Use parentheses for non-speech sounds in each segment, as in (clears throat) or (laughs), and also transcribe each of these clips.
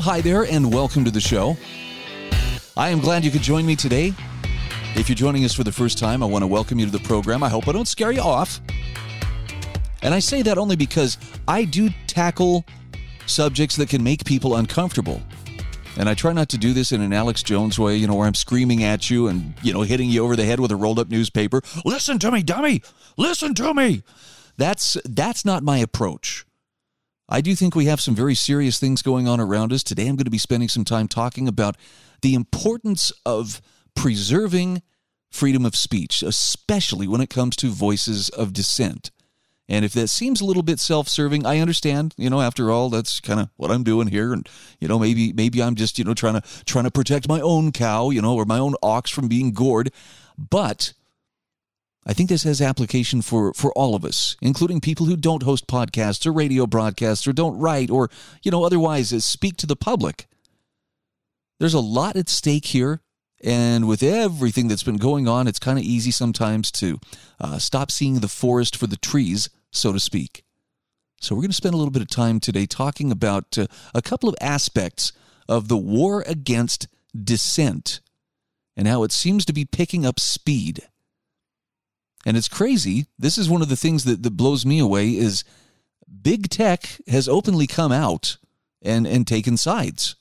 Well, hi there, and welcome to the show. I am glad you could join me today. If you're joining us for the first time, I want to welcome you to the program. I hope I don't scare you off. And I say that only because I do tackle subjects that can make people uncomfortable. And I try not to do this in an Alex Jones way, you know, where I'm screaming at you and, you know, hitting you over the head with a rolled up newspaper. Listen to me, dummy. Listen to me. That's that's not my approach. I do think we have some very serious things going on around us. Today, I'm going to be spending some time talking about the importance of preserving freedom of speech, especially when it comes to voices of dissent. And if that seems a little bit self-serving, I understand. You know, after all, that's kind of what I'm doing here. And you know, maybe maybe I'm just you know trying to trying to protect my own cow, you know, or my own ox from being gored. But I think this has application for, for all of us, including people who don't host podcasts or radio broadcasts or don't write or, you know, otherwise speak to the public. There's a lot at stake here. And with everything that's been going on, it's kind of easy sometimes to uh, stop seeing the forest for the trees, so to speak. So, we're going to spend a little bit of time today talking about uh, a couple of aspects of the war against dissent and how it seems to be picking up speed. And it's crazy. This is one of the things that, that blows me away is big tech has openly come out and, and taken sides.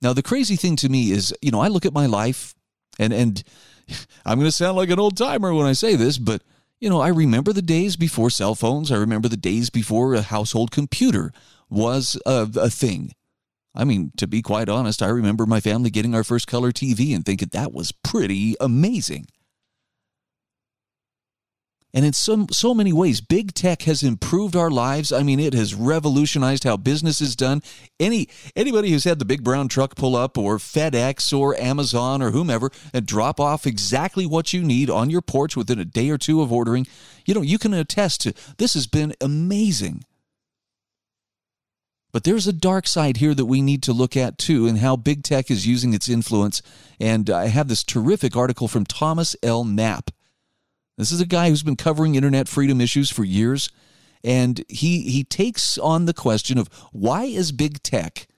Now, the crazy thing to me is, you know, I look at my life and, and (laughs) I'm going to sound like an old timer when I say this, but, you know, I remember the days before cell phones. I remember the days before a household computer was a, a thing. I mean, to be quite honest, I remember my family getting our first color TV and thinking that was pretty amazing. And in so, so many ways, big tech has improved our lives. I mean, it has revolutionized how business is done. Any anybody who's had the big brown truck pull up or FedEx or Amazon or whomever and drop off exactly what you need on your porch within a day or two of ordering, you know, you can attest to this has been amazing. But there's a dark side here that we need to look at too, and how big tech is using its influence. And I have this terrific article from Thomas L. Knapp this is a guy who's been covering internet freedom issues for years, and he he takes on the question of why is big tech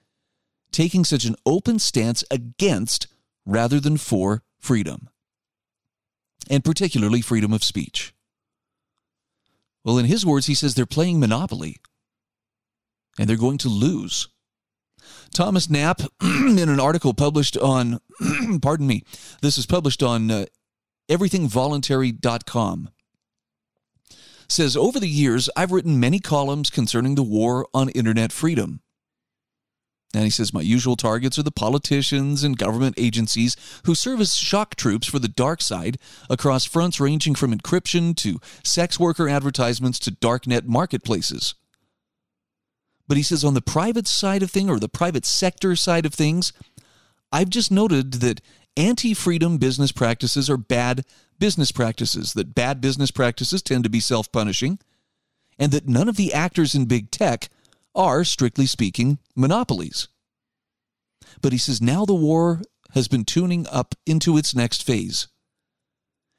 taking such an open stance against rather than for freedom, and particularly freedom of speech. Well, in his words, he says they're playing Monopoly and they're going to lose. Thomas Knapp, (clears throat) in an article published on, (clears throat) pardon me, this is published on uh, everythingvoluntary.com says over the years i've written many columns concerning the war on internet freedom. And he says my usual targets are the politicians and government agencies who serve as shock troops for the dark side across fronts ranging from encryption to sex worker advertisements to darknet marketplaces. But he says on the private side of things or the private sector side of things i've just noted that anti freedom business practices are bad business practices, that bad business practices tend to be self punishing, and that none of the actors in big tech are, strictly speaking, monopolies. But he says now the war has been tuning up into its next phase.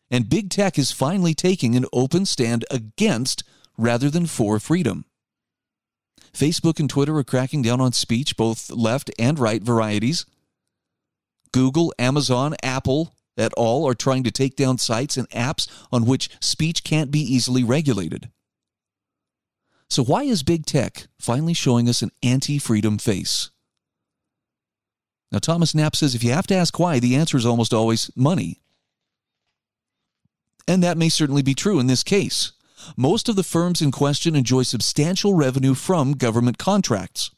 And big tech is finally taking an open stand against rather than for freedom. Facebook and Twitter are cracking down on speech, both left and right varieties. Google, Amazon, Apple, at all are trying to take down sites and apps on which speech can't be easily regulated. So, why is big tech finally showing us an anti freedom face? Now, Thomas Knapp says if you have to ask why, the answer is almost always money. And that may certainly be true in this case. Most of the firms in question enjoy substantial revenue from government contracts.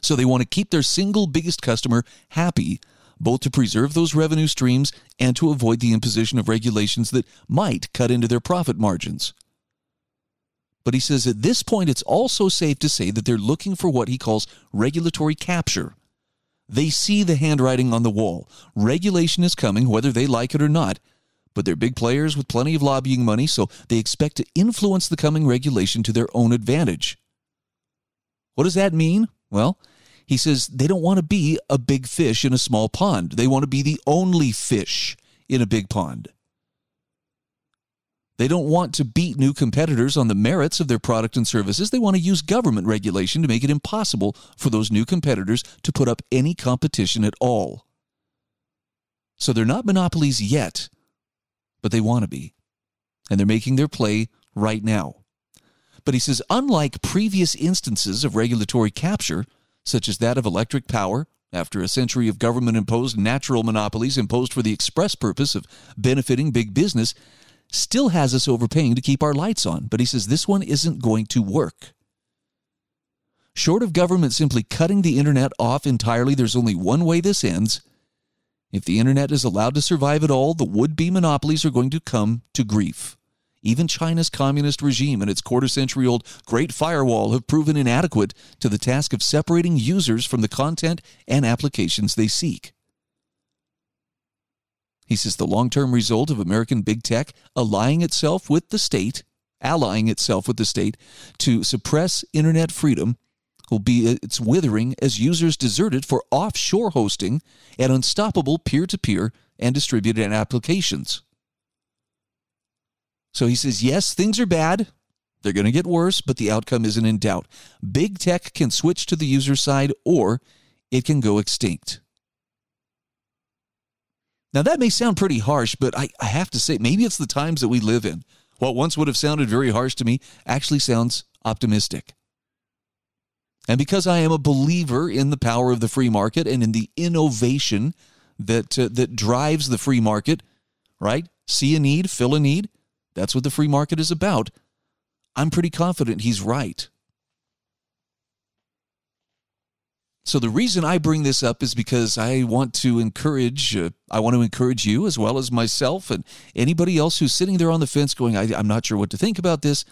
So they want to keep their single biggest customer happy, both to preserve those revenue streams and to avoid the imposition of regulations that might cut into their profit margins. But he says at this point, it's also safe to say that they're looking for what he calls regulatory capture. They see the handwriting on the wall. Regulation is coming, whether they like it or not. But they're big players with plenty of lobbying money, so they expect to influence the coming regulation to their own advantage. What does that mean? Well, he says they don't want to be a big fish in a small pond. They want to be the only fish in a big pond. They don't want to beat new competitors on the merits of their product and services. They want to use government regulation to make it impossible for those new competitors to put up any competition at all. So they're not monopolies yet, but they want to be. And they're making their play right now. But he says, unlike previous instances of regulatory capture, such as that of electric power, after a century of government imposed natural monopolies imposed for the express purpose of benefiting big business, still has us overpaying to keep our lights on, but he says this one isn't going to work. Short of government simply cutting the internet off entirely, there's only one way this ends. If the internet is allowed to survive at all, the would be monopolies are going to come to grief. Even China's communist regime and its quarter century old Great Firewall have proven inadequate to the task of separating users from the content and applications they seek. He says the long term result of American big tech allying itself with the state, allying itself with the state to suppress internet freedom will be its withering as users desert it for offshore hosting and unstoppable peer to peer and distributed applications. So he says, yes, things are bad. They're going to get worse, but the outcome isn't in doubt. Big tech can switch to the user side or it can go extinct. Now, that may sound pretty harsh, but I, I have to say, maybe it's the times that we live in. What once would have sounded very harsh to me actually sounds optimistic. And because I am a believer in the power of the free market and in the innovation that, uh, that drives the free market, right? See a need, fill a need. That's what the free market is about. I'm pretty confident he's right. So the reason I bring this up is because I want to encourage uh, I want to encourage you as well as myself and anybody else who's sitting there on the fence going I, I'm not sure what to think about this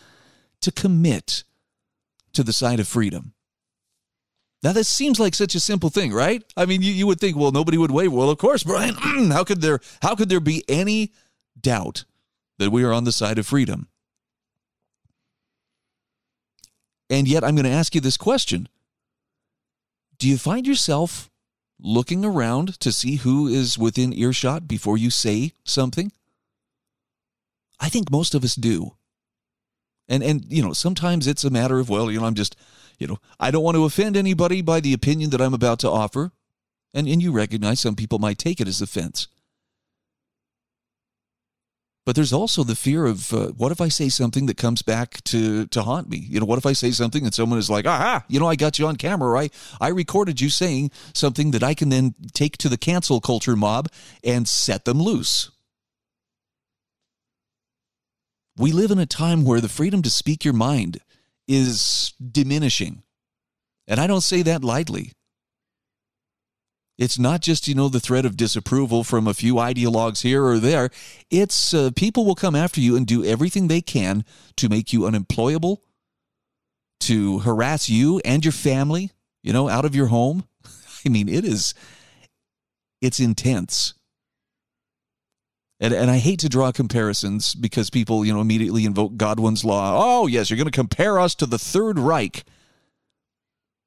to commit to the side of freedom. Now that seems like such a simple thing, right? I mean, you, you would think, well, nobody would wait. Well, of course, Brian. (clears throat) how could there how could there be any doubt that we are on the side of freedom? And yet I'm going to ask you this question do you find yourself looking around to see who is within earshot before you say something? I think most of us do. And and you know, sometimes it's a matter of well, you know, I'm just, you know, I don't want to offend anybody by the opinion that I'm about to offer. And and you recognize some people might take it as offense. But there's also the fear of uh, what if I say something that comes back to to haunt me? You know, what if I say something and someone is like, "Aha, you know, I got you on camera, right? I recorded you saying something that I can then take to the cancel culture mob and set them loose." We live in a time where the freedom to speak your mind is diminishing. And I don't say that lightly. It's not just, you know, the threat of disapproval from a few ideologues here or there. It's uh, people will come after you and do everything they can to make you unemployable, to harass you and your family, you know, out of your home. (laughs) I mean, it is, it's intense. And, and I hate to draw comparisons because people, you know, immediately invoke Godwin's law. Oh, yes, you're going to compare us to the Third Reich.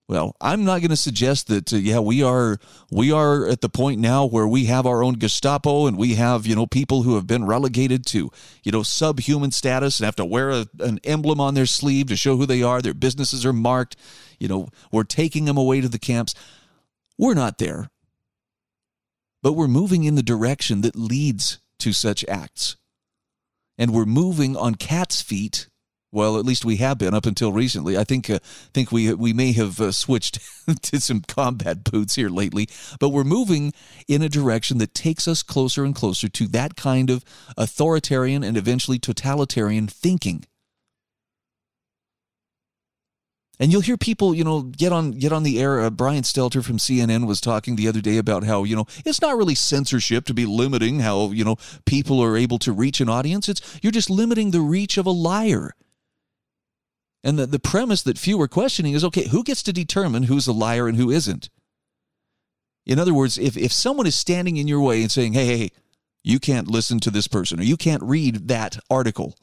Well, I'm not going to suggest that. Uh, yeah, we are we are at the point now where we have our own Gestapo and we have you know people who have been relegated to you know subhuman status and have to wear a, an emblem on their sleeve to show who they are. Their businesses are marked. You know, we're taking them away to the camps. We're not there, but we're moving in the direction that leads to such acts, and we're moving on cat's feet well, at least we have been up until recently. I think uh, think we we may have uh, switched (laughs) to some combat boots here lately, but we're moving in a direction that takes us closer and closer to that kind of authoritarian and eventually totalitarian thinking. And you'll hear people, you know, get on get on the air. Uh, Brian Stelter from CNN was talking the other day about how you know it's not really censorship to be limiting how you know people are able to reach an audience. It's you're just limiting the reach of a liar And the, the premise that few are questioning is okay, who gets to determine who's a liar and who isn't? In other words, if, if someone is standing in your way and saying, hey, hey, hey, you can't listen to this person or you can't read that article,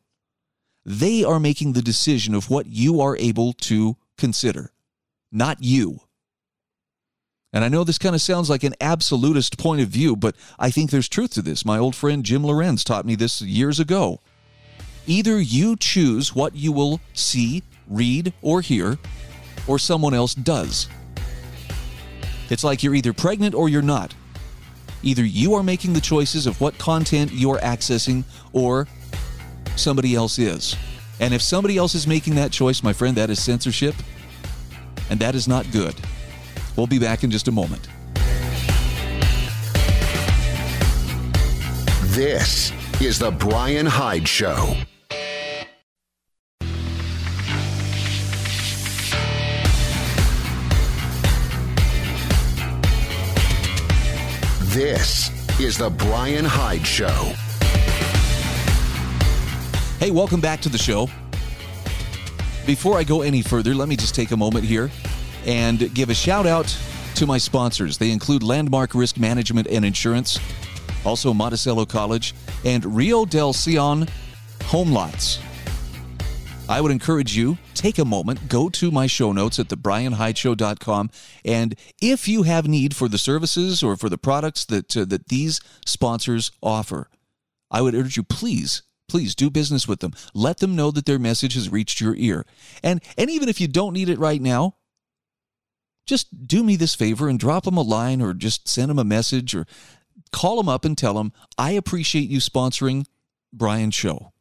they are making the decision of what you are able to consider, not you. And I know this kind of sounds like an absolutist point of view, but I think there's truth to this. My old friend Jim Lorenz taught me this years ago. Either you choose what you will see, read, or hear, or someone else does. It's like you're either pregnant or you're not. Either you are making the choices of what content you're accessing, or somebody else is. And if somebody else is making that choice, my friend, that is censorship, and that is not good. We'll be back in just a moment. This is The Brian Hyde Show. This is The Brian Hyde Show. Hey, welcome back to the show. Before I go any further, let me just take a moment here and give a shout out to my sponsors. They include Landmark Risk Management and Insurance, also Monticello College, and Rio del Sion Home Lots. I would encourage you take a moment, go to my show notes at thebrianhydeshow.com, and if you have need for the services or for the products that uh, that these sponsors offer, I would urge you please please do business with them. Let them know that their message has reached your ear. And and even if you don't need it right now, just do me this favor and drop them a line or just send them a message or call them up and tell them I appreciate you sponsoring Brian's show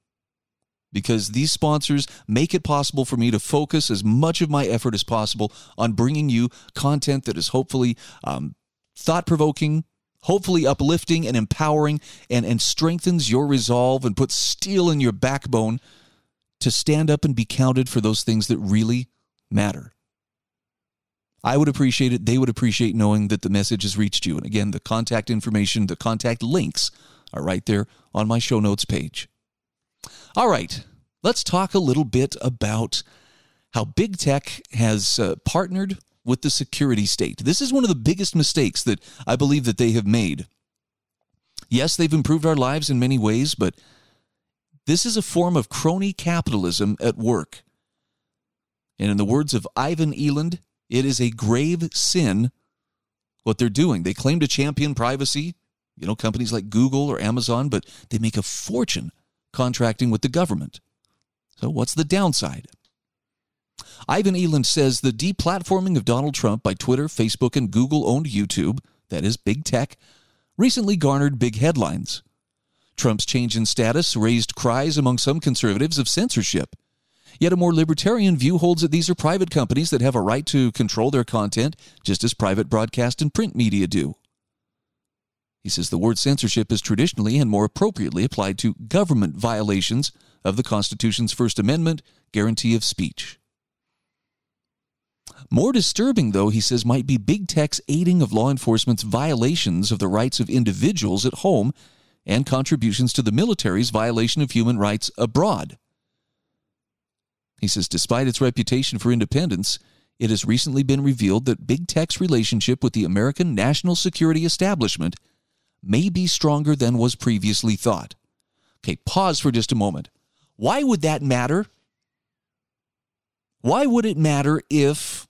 because these sponsors make it possible for me to focus as much of my effort as possible on bringing you content that is hopefully um, thought provoking, hopefully uplifting and empowering, and, and strengthens your resolve and puts steel in your backbone to stand up and be counted for those things that really matter. I would appreciate it. They would appreciate knowing that the message has reached you. And again, the contact information, the contact links are right there on my show notes page. All right, let's talk a little bit about how big tech has uh, partnered with the security state. This is one of the biggest mistakes that I believe that they have made. Yes, they've improved our lives in many ways, but this is a form of crony capitalism at work. And in the words of Ivan Eland, it is a grave sin what they're doing. They claim to champion privacy, you know, companies like Google or Amazon, but they make a fortune contracting with the government. So, what's the downside? Ivan Eland says the deplatforming of Donald Trump by Twitter, Facebook, and Google owned YouTube, that is big tech, recently garnered big headlines. Trump's change in status raised cries among some conservatives of censorship. Yet a more libertarian view holds that these are private companies that have a right to control their content, just as private broadcast and print media do. He says the word censorship is traditionally and more appropriately applied to government violations of the Constitution's First Amendment guarantee of speech. More disturbing, though, he says, might be big tech's aiding of law enforcement's violations of the rights of individuals at home and contributions to the military's violation of human rights abroad. He says, despite its reputation for independence, it has recently been revealed that big tech's relationship with the American national security establishment may be stronger than was previously thought. Okay, pause for just a moment. Why would that matter? Why would it matter if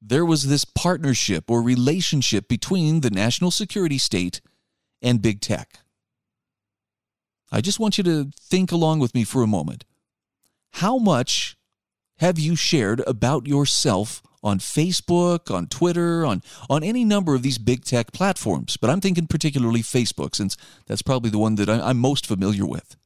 there was this partnership or relationship between the national security state and big tech? I just want you to think along with me for a moment. How much have you shared about yourself on Facebook, on Twitter, on, on any number of these big tech platforms. But I'm thinking particularly Facebook, since that's probably the one that I'm most familiar with.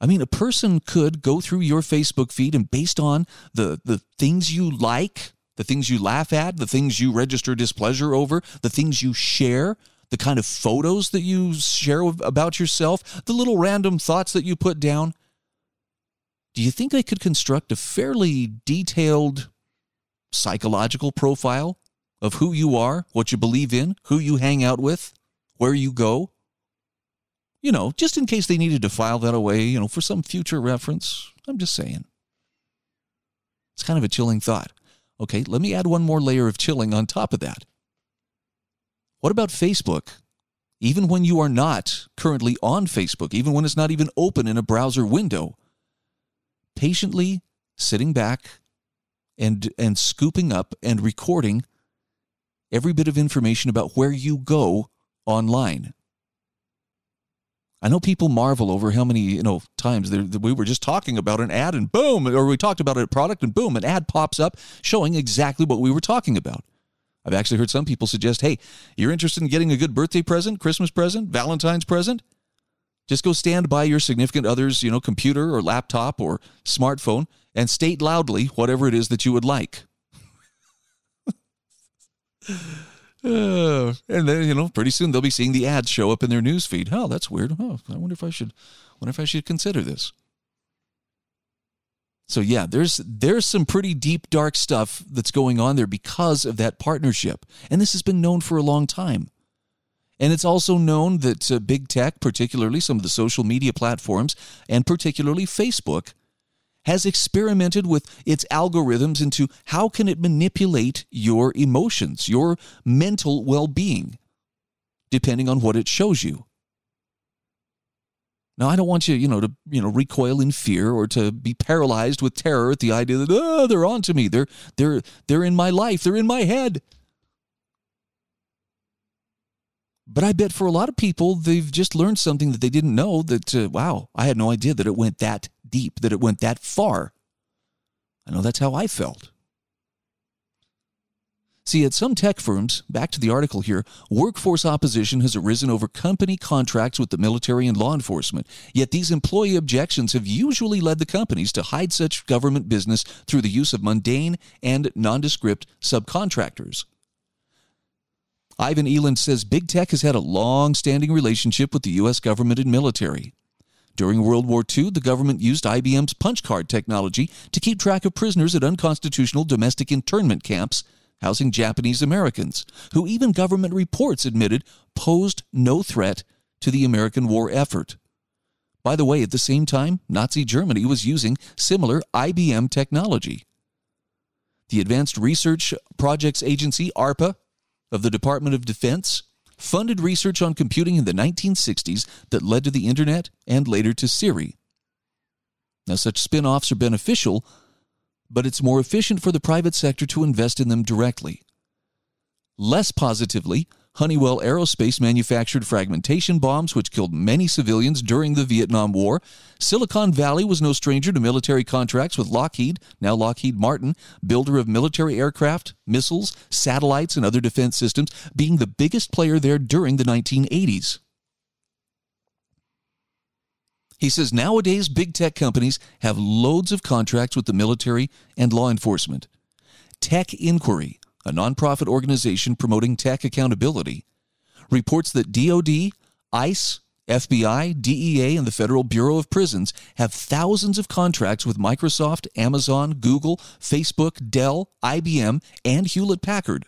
I mean, a person could go through your Facebook feed and based on the, the things you like, the things you laugh at, the things you register displeasure over, the things you share, the kind of photos that you share about yourself, the little random thoughts that you put down, do you think they could construct a fairly detailed psychological profile of who you are, what you believe in, who you hang out with, where you go? You know, just in case they needed to file that away, you know, for some future reference. I'm just saying. It's kind of a chilling thought. Okay, let me add one more layer of chilling on top of that. What about Facebook? Even when you are not currently on Facebook, even when it's not even open in a browser window, patiently sitting back and and scooping up and recording every bit of information about where you go online. I know people marvel over how many you know times we were just talking about an ad and boom, or we talked about a product and boom, an ad pops up showing exactly what we were talking about. I've actually heard some people suggest, "Hey, you're interested in getting a good birthday present, Christmas present, Valentine's present? Just go stand by your significant other's, you know, computer or laptop or smartphone and state loudly whatever it is that you would like." Uh, (sighs) and then you know, pretty soon they'll be seeing the ads show up in their news feed. Oh, that's weird. Oh, I wonder if I should, wonder if I should consider this. So yeah, there's there's some pretty deep dark stuff that's going on there because of that partnership, and this has been known for a long time. And it's also known that uh, big tech, particularly some of the social media platforms, and particularly Facebook, has experimented with its algorithms into how can it manipulate your emotions, your mental well-being, depending on what it shows you. Now, I don't want you, you know, to you know recoil in fear or to be paralyzed with terror at the idea that oh, they're onto me. They're they're they're in my life. They're in my head. But I bet for a lot of people, they've just learned something that they didn't know. That uh, wow, I had no idea that it went that deep, that it went that far. I know that's how I felt. See, at some tech firms, back to the article here, workforce opposition has arisen over company contracts with the military and law enforcement. Yet these employee objections have usually led the companies to hide such government business through the use of mundane and nondescript subcontractors. Ivan Eland says big tech has had a long standing relationship with the U.S. government and military. During World War II, the government used IBM's punch card technology to keep track of prisoners at unconstitutional domestic internment camps housing Japanese Americans, who even government reports admitted posed no threat to the American war effort. By the way, at the same time, Nazi Germany was using similar IBM technology. The Advanced Research Projects Agency, ARPA, of the Department of Defense, funded research on computing in the 1960s that led to the Internet and later to Siri. Now, such spin offs are beneficial, but it's more efficient for the private sector to invest in them directly. Less positively, Honeywell Aerospace manufactured fragmentation bombs, which killed many civilians during the Vietnam War. Silicon Valley was no stranger to military contracts with Lockheed, now Lockheed Martin, builder of military aircraft, missiles, satellites, and other defense systems, being the biggest player there during the 1980s. He says nowadays big tech companies have loads of contracts with the military and law enforcement. Tech Inquiry a nonprofit organization promoting tech accountability, reports that DoD, ICE, FBI, DEA, and the Federal Bureau of Prisons have thousands of contracts with Microsoft, Amazon, Google, Facebook, Dell, IBM, and Hewlett Packard.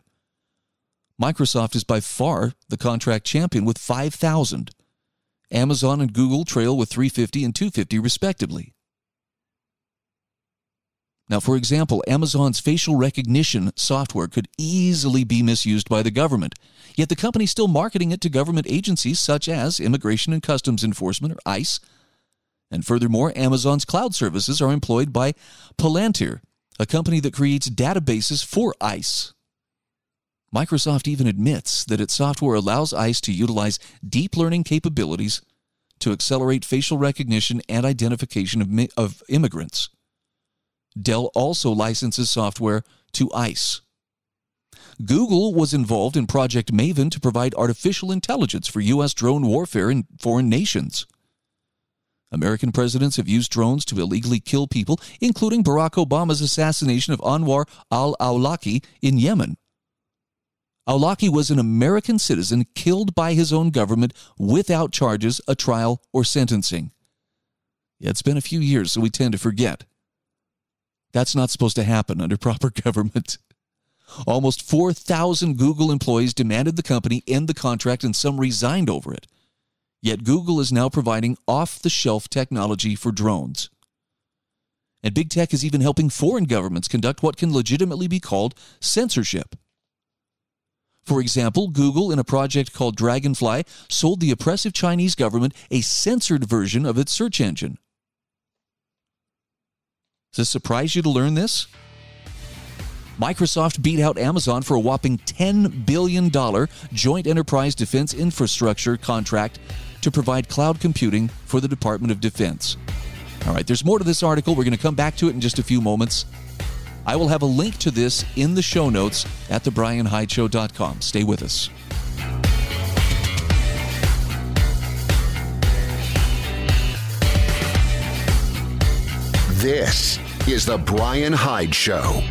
Microsoft is by far the contract champion with 5,000. Amazon and Google trail with 350 and 250 respectively. Now, for example, Amazon's facial recognition software could easily be misused by the government, yet the company is still marketing it to government agencies such as Immigration and Customs Enforcement, or ICE. And furthermore, Amazon's cloud services are employed by Palantir, a company that creates databases for ICE. Microsoft even admits that its software allows ICE to utilize deep learning capabilities to accelerate facial recognition and identification of, of immigrants. Dell also licenses software to ICE. Google was involved in Project Maven to provide artificial intelligence for U.S. drone warfare in foreign nations. American presidents have used drones to illegally kill people, including Barack Obama's assassination of Anwar al Awlaki in Yemen. Awlaki was an American citizen killed by his own government without charges, a trial, or sentencing. It's been a few years, so we tend to forget. That's not supposed to happen under proper (laughs) government. Almost 4,000 Google employees demanded the company end the contract and some resigned over it. Yet Google is now providing off the shelf technology for drones. And big tech is even helping foreign governments conduct what can legitimately be called censorship. For example, Google, in a project called Dragonfly, sold the oppressive Chinese government a censored version of its search engine. Does this surprise you to learn this? Microsoft beat out Amazon for a whopping $10 billion joint enterprise defense infrastructure contract to provide cloud computing for the Department of Defense. All right, there's more to this article. We're going to come back to it in just a few moments. I will have a link to this in the show notes at thebrianhydeshow.com. Stay with us. This is The Brian Hyde Show.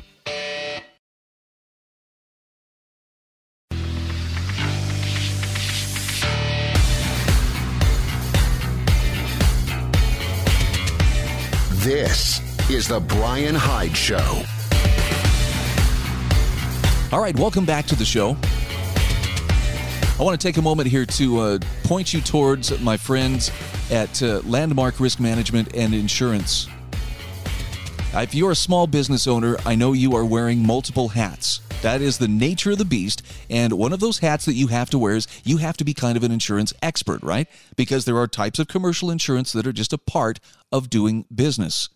This is The Brian Hyde Show. All right, welcome back to the show. I want to take a moment here to uh, point you towards my friends at uh, Landmark Risk Management and Insurance. If you're a small business owner, I know you are wearing multiple hats. That is the nature of the beast. And one of those hats that you have to wear is you have to be kind of an insurance expert, right? Because there are types of commercial insurance that are just a part of doing business.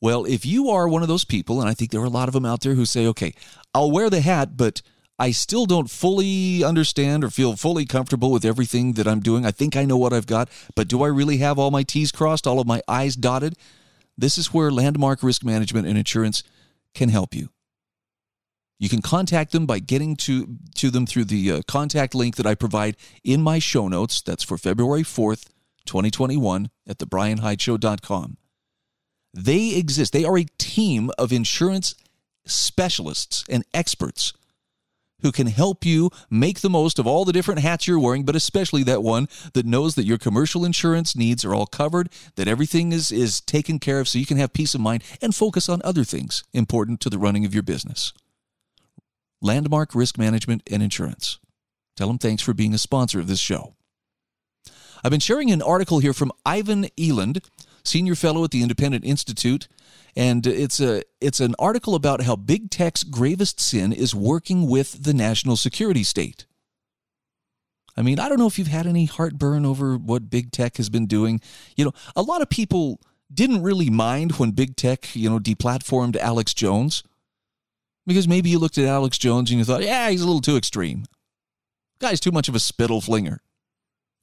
Well, if you are one of those people, and I think there are a lot of them out there who say, okay, I'll wear the hat, but I still don't fully understand or feel fully comfortable with everything that I'm doing. I think I know what I've got, but do I really have all my T's crossed, all of my I's dotted? This is where Landmark Risk Management and Insurance can help you. You can contact them by getting to, to them through the uh, contact link that I provide in my show notes. That's for February 4th, 2021 at thebrianhydeshow.com. They exist. They are a team of insurance specialists and experts who can help you make the most of all the different hats you're wearing, but especially that one that knows that your commercial insurance needs are all covered, that everything is, is taken care of so you can have peace of mind and focus on other things important to the running of your business. Landmark Risk Management and Insurance. Tell them thanks for being a sponsor of this show. I've been sharing an article here from Ivan Eland, senior fellow at the Independent Institute, and it's a it's an article about how big tech's gravest sin is working with the national security state. I mean, I don't know if you've had any heartburn over what big tech has been doing. You know, a lot of people didn't really mind when big tech, you know, deplatformed Alex Jones because maybe you looked at Alex Jones and you thought, yeah, he's a little too extreme. Guy's too much of a spittle flinger.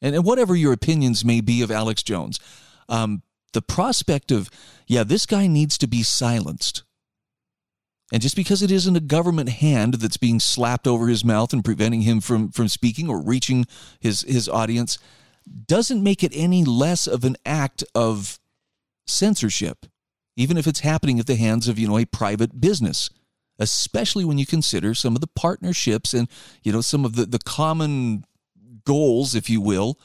And, and whatever your opinions may be of Alex Jones, um, the prospect of, yeah, this guy needs to be silenced. And just because it isn't a government hand that's being slapped over his mouth and preventing him from, from speaking or reaching his, his audience, doesn't make it any less of an act of censorship, even if it's happening at the hands of, you know, a private business, especially when you consider some of the partnerships and, you know, some of the, the common goals, if you will,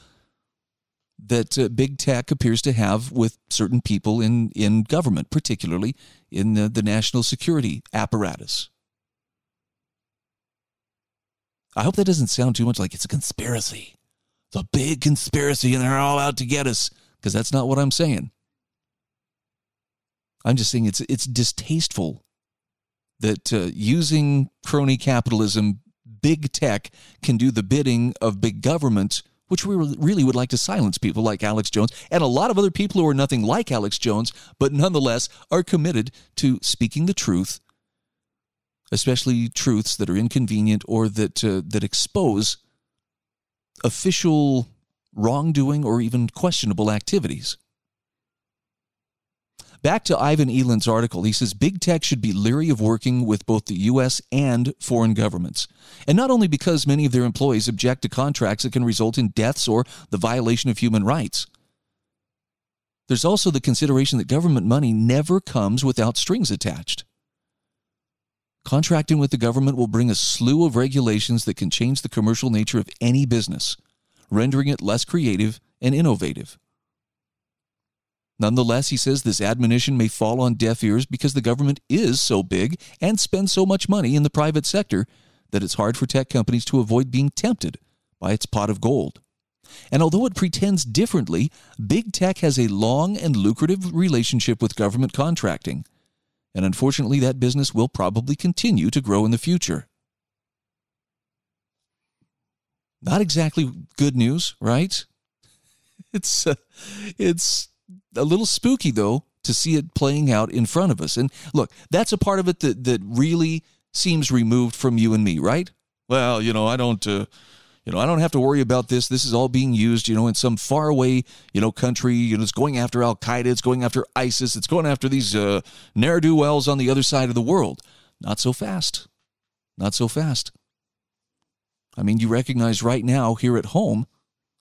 that uh, big tech appears to have with certain people in, in government, particularly in the, the national security apparatus. I hope that doesn't sound too much like it's a conspiracy. It's a big conspiracy and they're all out to get us, because that's not what I'm saying. I'm just saying it's, it's distasteful that uh, using crony capitalism, big tech can do the bidding of big government which we really would like to silence people like Alex Jones and a lot of other people who are nothing like Alex Jones, but nonetheless are committed to speaking the truth, especially truths that are inconvenient or that uh, that expose official wrongdoing or even questionable activities. Back to Ivan Eland's article, he says big tech should be leery of working with both the U.S. and foreign governments. And not only because many of their employees object to contracts that can result in deaths or the violation of human rights. There's also the consideration that government money never comes without strings attached. Contracting with the government will bring a slew of regulations that can change the commercial nature of any business, rendering it less creative and innovative. Nonetheless, he says this admonition may fall on deaf ears because the government is so big and spends so much money in the private sector that it's hard for tech companies to avoid being tempted by its pot of gold. And although it pretends differently, big tech has a long and lucrative relationship with government contracting. And unfortunately, that business will probably continue to grow in the future. Not exactly good news, right? (laughs) It's uh, it's a little spooky though to see it playing out in front of us. And look, that's a part of it that that really seems removed from you and me, right? Well, you know, I don't uh, you know, I don't have to worry about this. This is all being used, you know, in some faraway, you know, country. You know, it's going after Al Qaeda, it's going after ISIS, it's going after these uh, ne'er do wells on the other side of the world. Not so fast. Not so fast. I mean, you recognize right now here at home,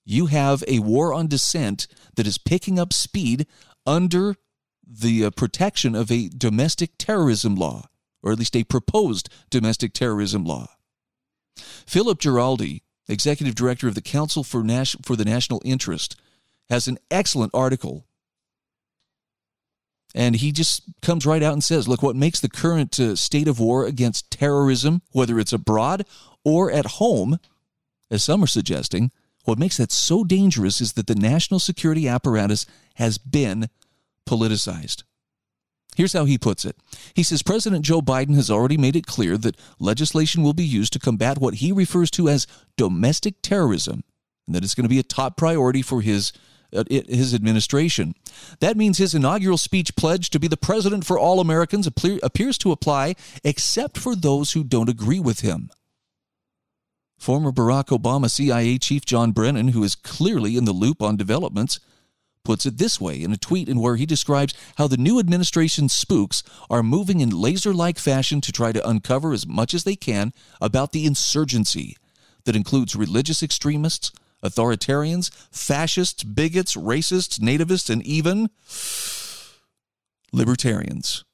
you have a war on dissent that is picking up speed under the uh, protection of a domestic terrorism law, or at least a proposed domestic terrorism law. Philip Giraldi, executive director of the Council for, Nas- for the National Interest, has an excellent article. And he just comes right out and says, look, what makes the current uh, state of war against terrorism, whether it's abroad or at home, as some are suggesting, what makes that so dangerous is that the national security apparatus has been politicized. Here's how he puts it. He says President Joe Biden has already made it clear that legislation will be used to combat what he refers to as domestic terrorism, and that it's going to be a top priority for his uh, his administration. That means his inaugural speech pledge to be the president for all Americans appears to apply except for those who don't agree with him. Former Barack Obama CIA Chief John Brennan, who is clearly in the loop on developments, puts it this way in a tweet in where he describes how the new administration's spooks are moving in laser-like fashion to try to uncover as much as they can about the insurgency that includes religious extremists, authoritarians, fascists, bigots, racists, nativists, and even libertarians.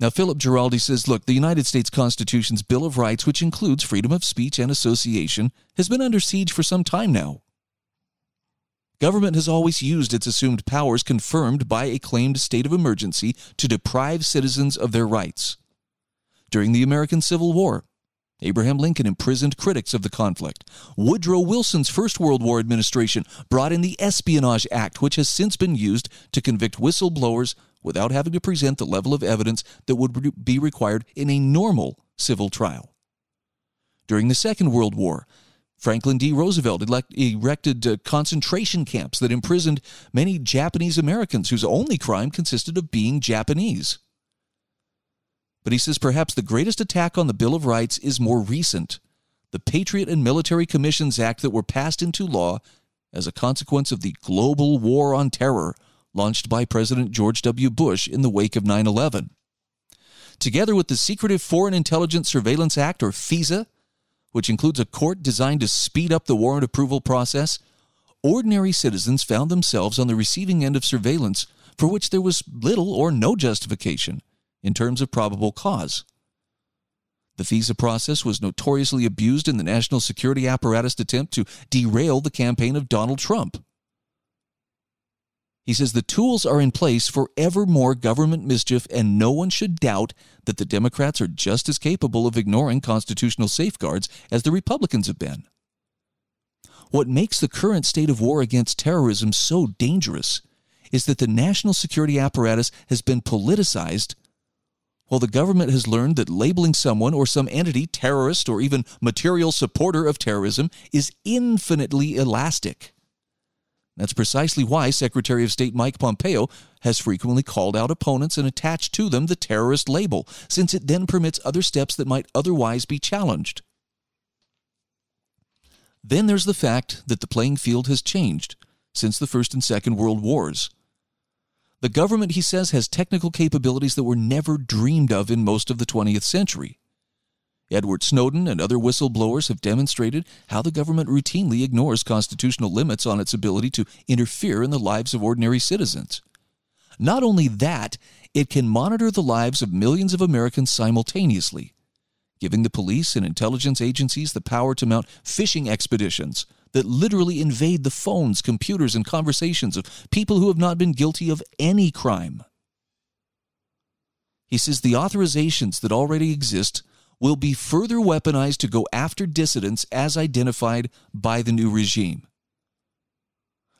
Now, Philip Giraldi says, look, the United States Constitution's Bill of Rights, which includes freedom of speech and association, has been under siege for some time now. Government has always used its assumed powers confirmed by a claimed state of emergency to deprive citizens of their rights. During the American Civil War, Abraham Lincoln imprisoned critics of the conflict. Woodrow Wilson's First World War administration brought in the Espionage Act, which has since been used to convict whistleblowers without having to present the level of evidence that would be required in a normal civil trial. During the Second World War, Franklin D. Roosevelt elect- erected uh, concentration camps that imprisoned many Japanese Americans whose only crime consisted of being Japanese. But he says perhaps the greatest attack on the Bill of Rights is more recent the Patriot and Military Commissions Act that were passed into law as a consequence of the global war on terror launched by President George W. Bush in the wake of 9 11. Together with the Secretive Foreign Intelligence Surveillance Act, or FISA, which includes a court designed to speed up the warrant approval process, ordinary citizens found themselves on the receiving end of surveillance for which there was little or no justification in terms of probable cause. The FISA process was notoriously abused in the national security apparatus attempt to derail the campaign of Donald Trump. He says the tools are in place for ever more government mischief, and no one should doubt that the Democrats are just as capable of ignoring constitutional safeguards as the Republicans have been. What makes the current state of war against terrorism so dangerous is that the national security apparatus has been politicized, while the government has learned that labeling someone or some entity terrorist or even material supporter of terrorism is infinitely elastic. That's precisely why Secretary of State Mike Pompeo has frequently called out opponents and attached to them the terrorist label, since it then permits other steps that might otherwise be challenged. Then there's the fact that the playing field has changed since the First and Second World Wars. The government, he says, has technical capabilities that were never dreamed of in most of the 20th century. Edward Snowden and other whistleblowers have demonstrated how the government routinely ignores constitutional limits on its ability to interfere in the lives of ordinary citizens. Not only that, it can monitor the lives of millions of Americans simultaneously, giving the police and intelligence agencies the power to mount fishing expeditions that literally invade the phones, computers, and conversations of people who have not been guilty of any crime. He says the authorizations that already exist will be further weaponized to go after dissidents as identified by the new regime.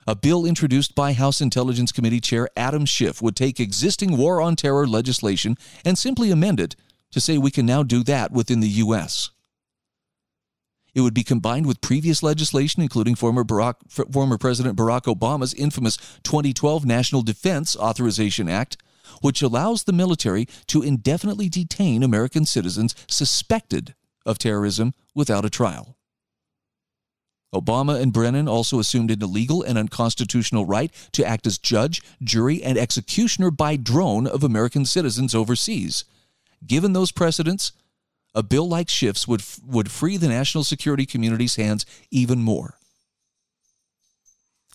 A bill introduced by House Intelligence Committee Chair Adam Schiff would take existing war on terror legislation and simply amend it to say we can now do that within the U.S. It would be combined with previous legislation, including former, Barack, former President Barack Obama's infamous 2012 National Defense Authorization Act, which allows the military to indefinitely detain American citizens suspected of terrorism without a trial. Obama and Brennan also assumed an illegal and unconstitutional right to act as judge, jury, and executioner by drone of American citizens overseas. Given those precedents, a bill like Schiff's would, would free the national security community's hands even more.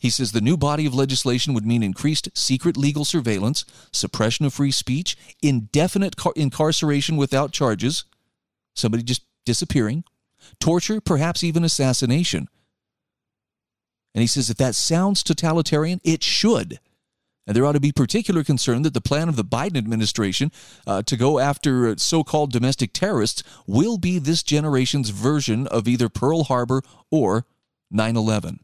He says the new body of legislation would mean increased secret legal surveillance, suppression of free speech, indefinite car- incarceration without charges, somebody just disappearing, torture, perhaps even assassination. And he says if that sounds totalitarian, it should. And there ought to be particular concern that the plan of the Biden administration uh, to go after so called domestic terrorists will be this generation's version of either Pearl Harbor or 9 11.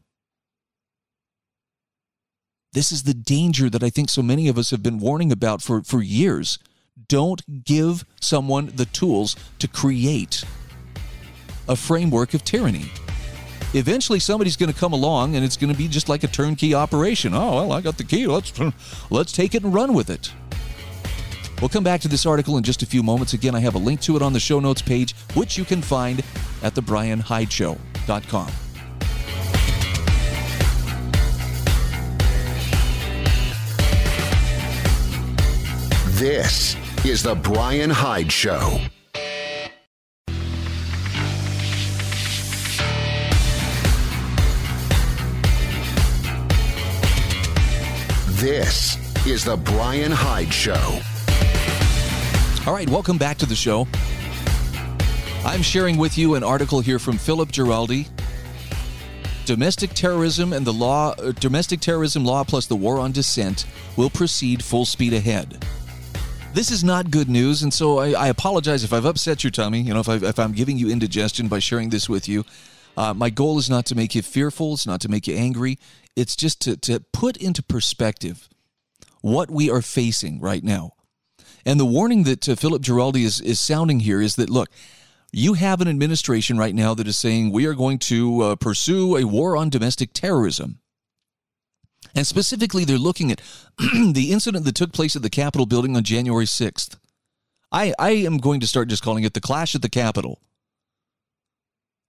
This is the danger that I think so many of us have been warning about for, for years. Don't give someone the tools to create a framework of tyranny eventually somebody's going to come along and it's going to be just like a turnkey operation. Oh, well, I got the key. Let's let's take it and run with it. We'll come back to this article in just a few moments. Again, I have a link to it on the show notes page, which you can find at thebrianhydeshow.com. This is the Brian Hyde Show. This is the Brian Hyde Show. All right, welcome back to the show. I'm sharing with you an article here from Philip Giraldi. Domestic terrorism and the law, uh, domestic terrorism law plus the war on dissent will proceed full speed ahead. This is not good news, and so I, I apologize if I've upset your tummy. You know, if, i if I'm giving you indigestion by sharing this with you. Uh, my goal is not to make you fearful. It's not to make you angry. It's just to, to put into perspective what we are facing right now. And the warning that uh, Philip Giraldi is, is sounding here is that, look, you have an administration right now that is saying we are going to uh, pursue a war on domestic terrorism. And specifically, they're looking at (clears throat) the incident that took place at the Capitol building on January 6th. I, I am going to start just calling it the clash at the Capitol.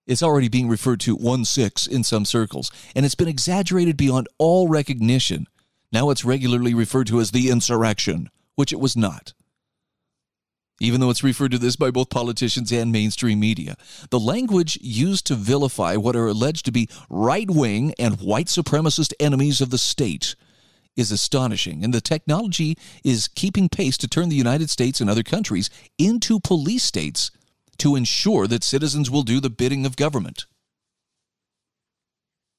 It's already being referred to 1 6 in some circles, and it's been exaggerated beyond all recognition. Now it's regularly referred to as the insurrection, which it was not. Even though it's referred to this by both politicians and mainstream media, the language used to vilify what are alleged to be right wing and white supremacist enemies of the state is astonishing, and the technology is keeping pace to turn the United States and other countries into police states to ensure that citizens will do the bidding of government.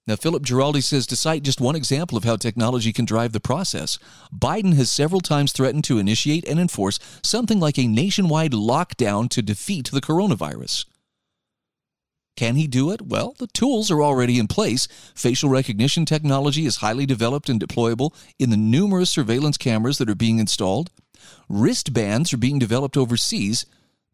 Now, Philip Giraldi says to cite just one example of how technology can drive the process, Biden has several times threatened to initiate and enforce something like a nationwide lockdown to defeat the coronavirus. Can he do it? Well, the tools are already in place. Facial recognition technology is highly developed and deployable in the numerous surveillance cameras that are being installed. Wristbands are being developed overseas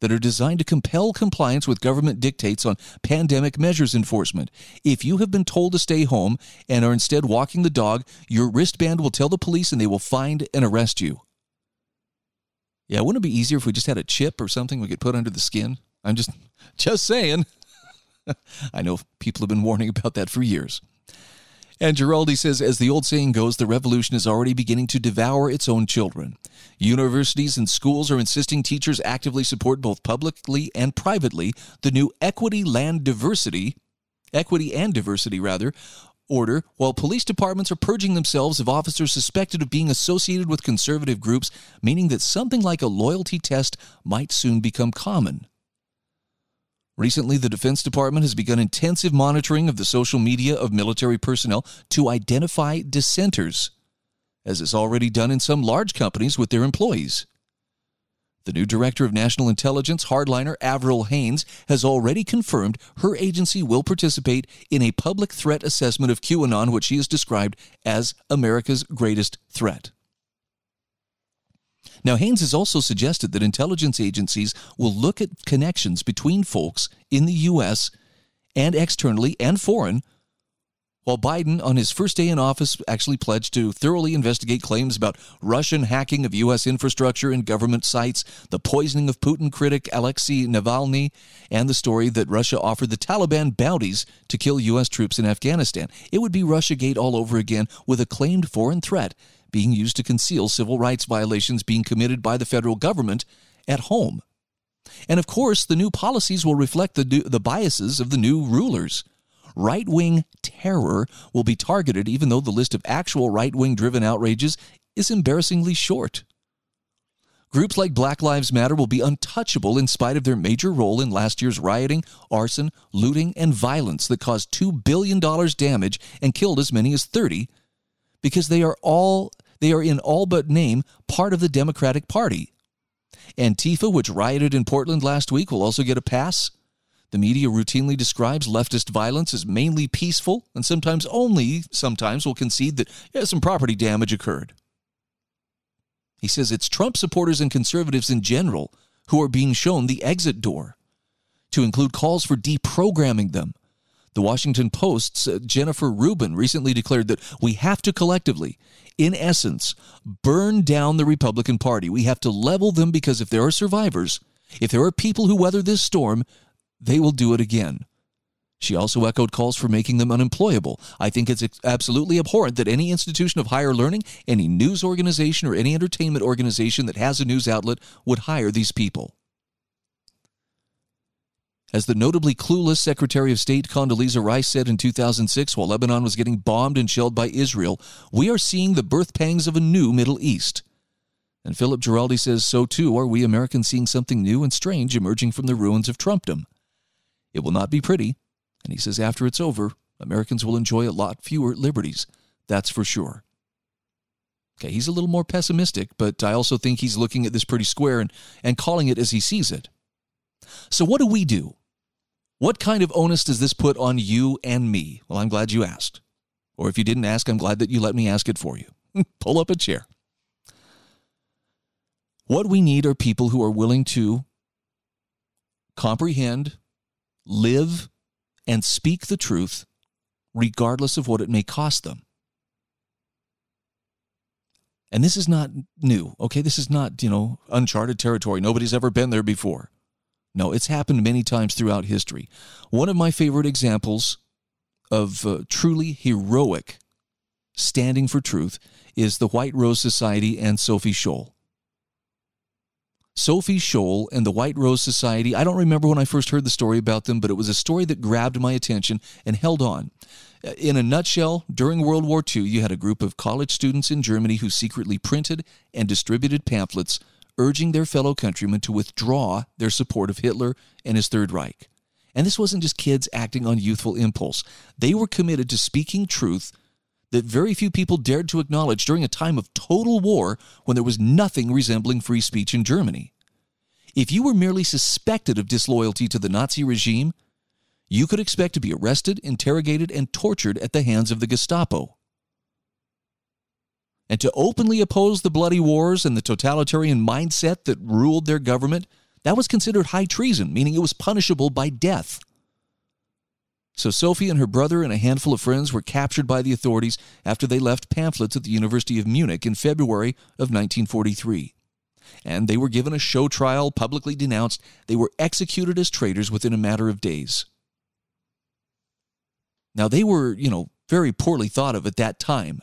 that are designed to compel compliance with government dictates on pandemic measures enforcement. If you have been told to stay home and are instead walking the dog, your wristband will tell the police and they will find and arrest you. Yeah, wouldn't it be easier if we just had a chip or something we could put under the skin? I'm just (laughs) just saying. (laughs) I know people have been warning about that for years. And Giraldi says, as the old saying goes, the revolution is already beginning to devour its own children. Universities and schools are insisting teachers actively support both publicly and privately the new equity land diversity, equity and diversity rather, order, while police departments are purging themselves of officers suspected of being associated with conservative groups, meaning that something like a loyalty test might soon become common. Recently, the Defense Department has begun intensive monitoring of the social media of military personnel to identify dissenters, as is already done in some large companies with their employees. The new director of national intelligence, hardliner Avril Haines, has already confirmed her agency will participate in a public threat assessment of QAnon, which she has described as America's greatest threat. Now, Haines has also suggested that intelligence agencies will look at connections between folks in the U.S. and externally and foreign while Biden, on his first day in office, actually pledged to thoroughly investigate claims about Russian hacking of U.S. infrastructure and government sites, the poisoning of Putin critic Alexei Navalny, and the story that Russia offered the Taliban bounties to kill U.S. troops in Afghanistan. It would be Russiagate all over again with a claimed foreign threat being used to conceal civil rights violations being committed by the federal government at home. And of course, the new policies will reflect the, the biases of the new rulers right wing terror will be targeted, even though the list of actual right wing driven outrages is embarrassingly short. Groups like Black Lives Matter will be untouchable in spite of their major role in last year's rioting, arson, looting, and violence that caused $2 billion damage and killed as many as 30 because they are all they are in all but name part of the Democratic Party. Antifa, which rioted in Portland last week, will also get a pass. The media routinely describes leftist violence as mainly peaceful and sometimes only sometimes will concede that yeah, some property damage occurred. He says it's Trump supporters and conservatives in general who are being shown the exit door, to include calls for deprogramming them. The Washington Post's uh, Jennifer Rubin recently declared that we have to collectively, in essence, burn down the Republican Party. We have to level them because if there are survivors, if there are people who weather this storm, they will do it again. She also echoed calls for making them unemployable. I think it's absolutely abhorrent that any institution of higher learning, any news organization, or any entertainment organization that has a news outlet would hire these people. As the notably clueless Secretary of State Condoleezza Rice said in 2006 while Lebanon was getting bombed and shelled by Israel, we are seeing the birth pangs of a new Middle East. And Philip Giraldi says, so too are we Americans seeing something new and strange emerging from the ruins of Trumpdom. It will not be pretty. And he says after it's over, Americans will enjoy a lot fewer liberties. That's for sure. Okay, he's a little more pessimistic, but I also think he's looking at this pretty square and, and calling it as he sees it. So, what do we do? What kind of onus does this put on you and me? Well, I'm glad you asked. Or if you didn't ask, I'm glad that you let me ask it for you. (laughs) Pull up a chair. What we need are people who are willing to comprehend live and speak the truth regardless of what it may cost them. And this is not new, okay? This is not, you know, uncharted territory. Nobody's ever been there before. No, it's happened many times throughout history. One of my favorite examples of uh, truly heroic standing for truth is the White Rose Society and Sophie Scholl. Sophie Scholl and the White Rose Society. I don't remember when I first heard the story about them, but it was a story that grabbed my attention and held on. In a nutshell, during World War II, you had a group of college students in Germany who secretly printed and distributed pamphlets urging their fellow countrymen to withdraw their support of Hitler and his Third Reich. And this wasn't just kids acting on youthful impulse. They were committed to speaking truth that very few people dared to acknowledge during a time of total war when there was nothing resembling free speech in Germany. If you were merely suspected of disloyalty to the Nazi regime, you could expect to be arrested, interrogated, and tortured at the hands of the Gestapo. And to openly oppose the bloody wars and the totalitarian mindset that ruled their government, that was considered high treason, meaning it was punishable by death. So Sophie and her brother and a handful of friends were captured by the authorities after they left pamphlets at the University of Munich in February of 1943. And they were given a show trial, publicly denounced. They were executed as traitors within a matter of days. Now, they were, you know, very poorly thought of at that time,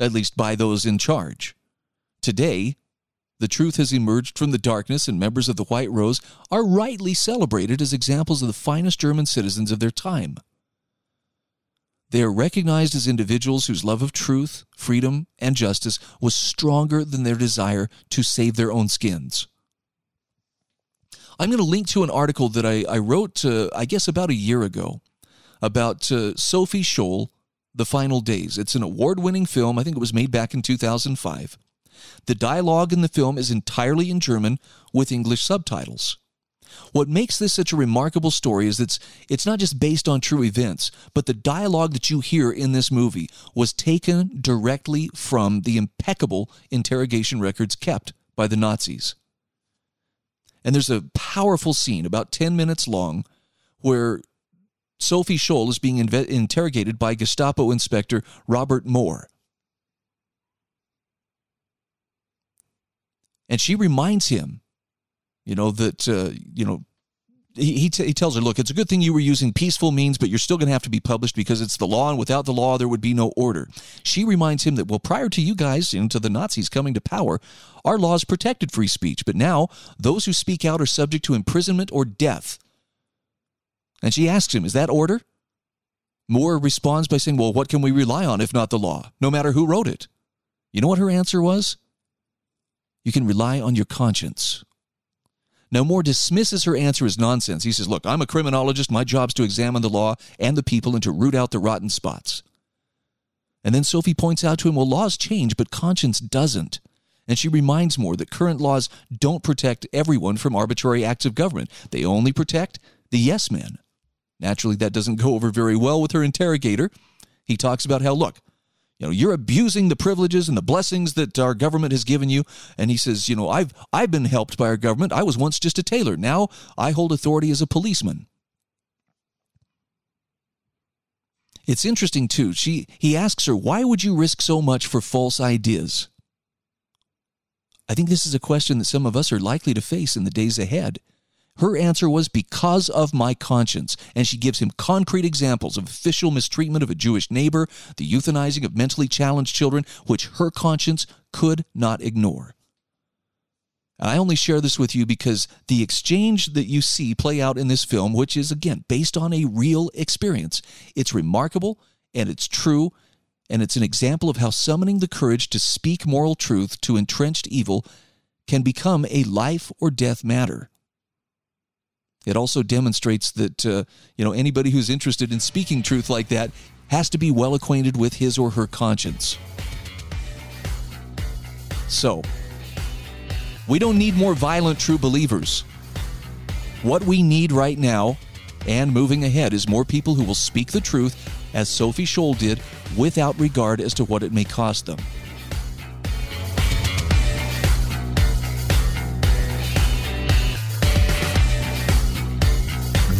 at least by those in charge. Today, the truth has emerged from the darkness, and members of the White Rose are rightly celebrated as examples of the finest German citizens of their time. They are recognized as individuals whose love of truth, freedom, and justice was stronger than their desire to save their own skins. I'm going to link to an article that I, I wrote, uh, I guess, about a year ago about uh, Sophie Scholl, The Final Days. It's an award winning film. I think it was made back in 2005. The dialogue in the film is entirely in German with English subtitles. What makes this such a remarkable story is that it's, it's not just based on true events, but the dialogue that you hear in this movie was taken directly from the impeccable interrogation records kept by the Nazis. And there's a powerful scene, about 10 minutes long, where Sophie Scholl is being inve- interrogated by Gestapo Inspector Robert Mohr. And she reminds him you know that uh, you know he he, t- he, tells her, look, it's a good thing you were using peaceful means, but you're still going to have to be published because it's the law, and without the law, there would be no order. She reminds him that, well, prior to you guys, into the Nazis coming to power, our laws protected free speech, but now those who speak out are subject to imprisonment or death. And she asks him, is that order? Mohr responds by saying, well, what can we rely on if not the law, no matter who wrote it? You know what her answer was? You can rely on your conscience. Now, Mohr dismisses her answer as nonsense. He says, Look, I'm a criminologist. My job's to examine the law and the people and to root out the rotten spots. And then Sophie points out to him, Well, laws change, but conscience doesn't. And she reminds Mohr that current laws don't protect everyone from arbitrary acts of government, they only protect the yes men. Naturally, that doesn't go over very well with her interrogator. He talks about how, look, you know you're abusing the privileges and the blessings that our government has given you. And he says you know i've i've been helped by our government. I was once just a tailor. Now i hold authority as a policeman. It's interesting too. She he asks her why would you risk so much for false ideas? I think this is a question that some of us are likely to face in the days ahead her answer was because of my conscience, and she gives him concrete examples of official mistreatment of a Jewish neighbor, the euthanizing of mentally challenged children, which her conscience could not ignore. And I only share this with you because the exchange that you see play out in this film, which is again based on a real experience, it's remarkable and it's true, and it's an example of how summoning the courage to speak moral truth to entrenched evil can become a life or death matter. It also demonstrates that uh, you know anybody who's interested in speaking truth like that has to be well acquainted with his or her conscience. So, we don't need more violent true believers. What we need right now and moving ahead is more people who will speak the truth, as Sophie Scholl did, without regard as to what it may cost them.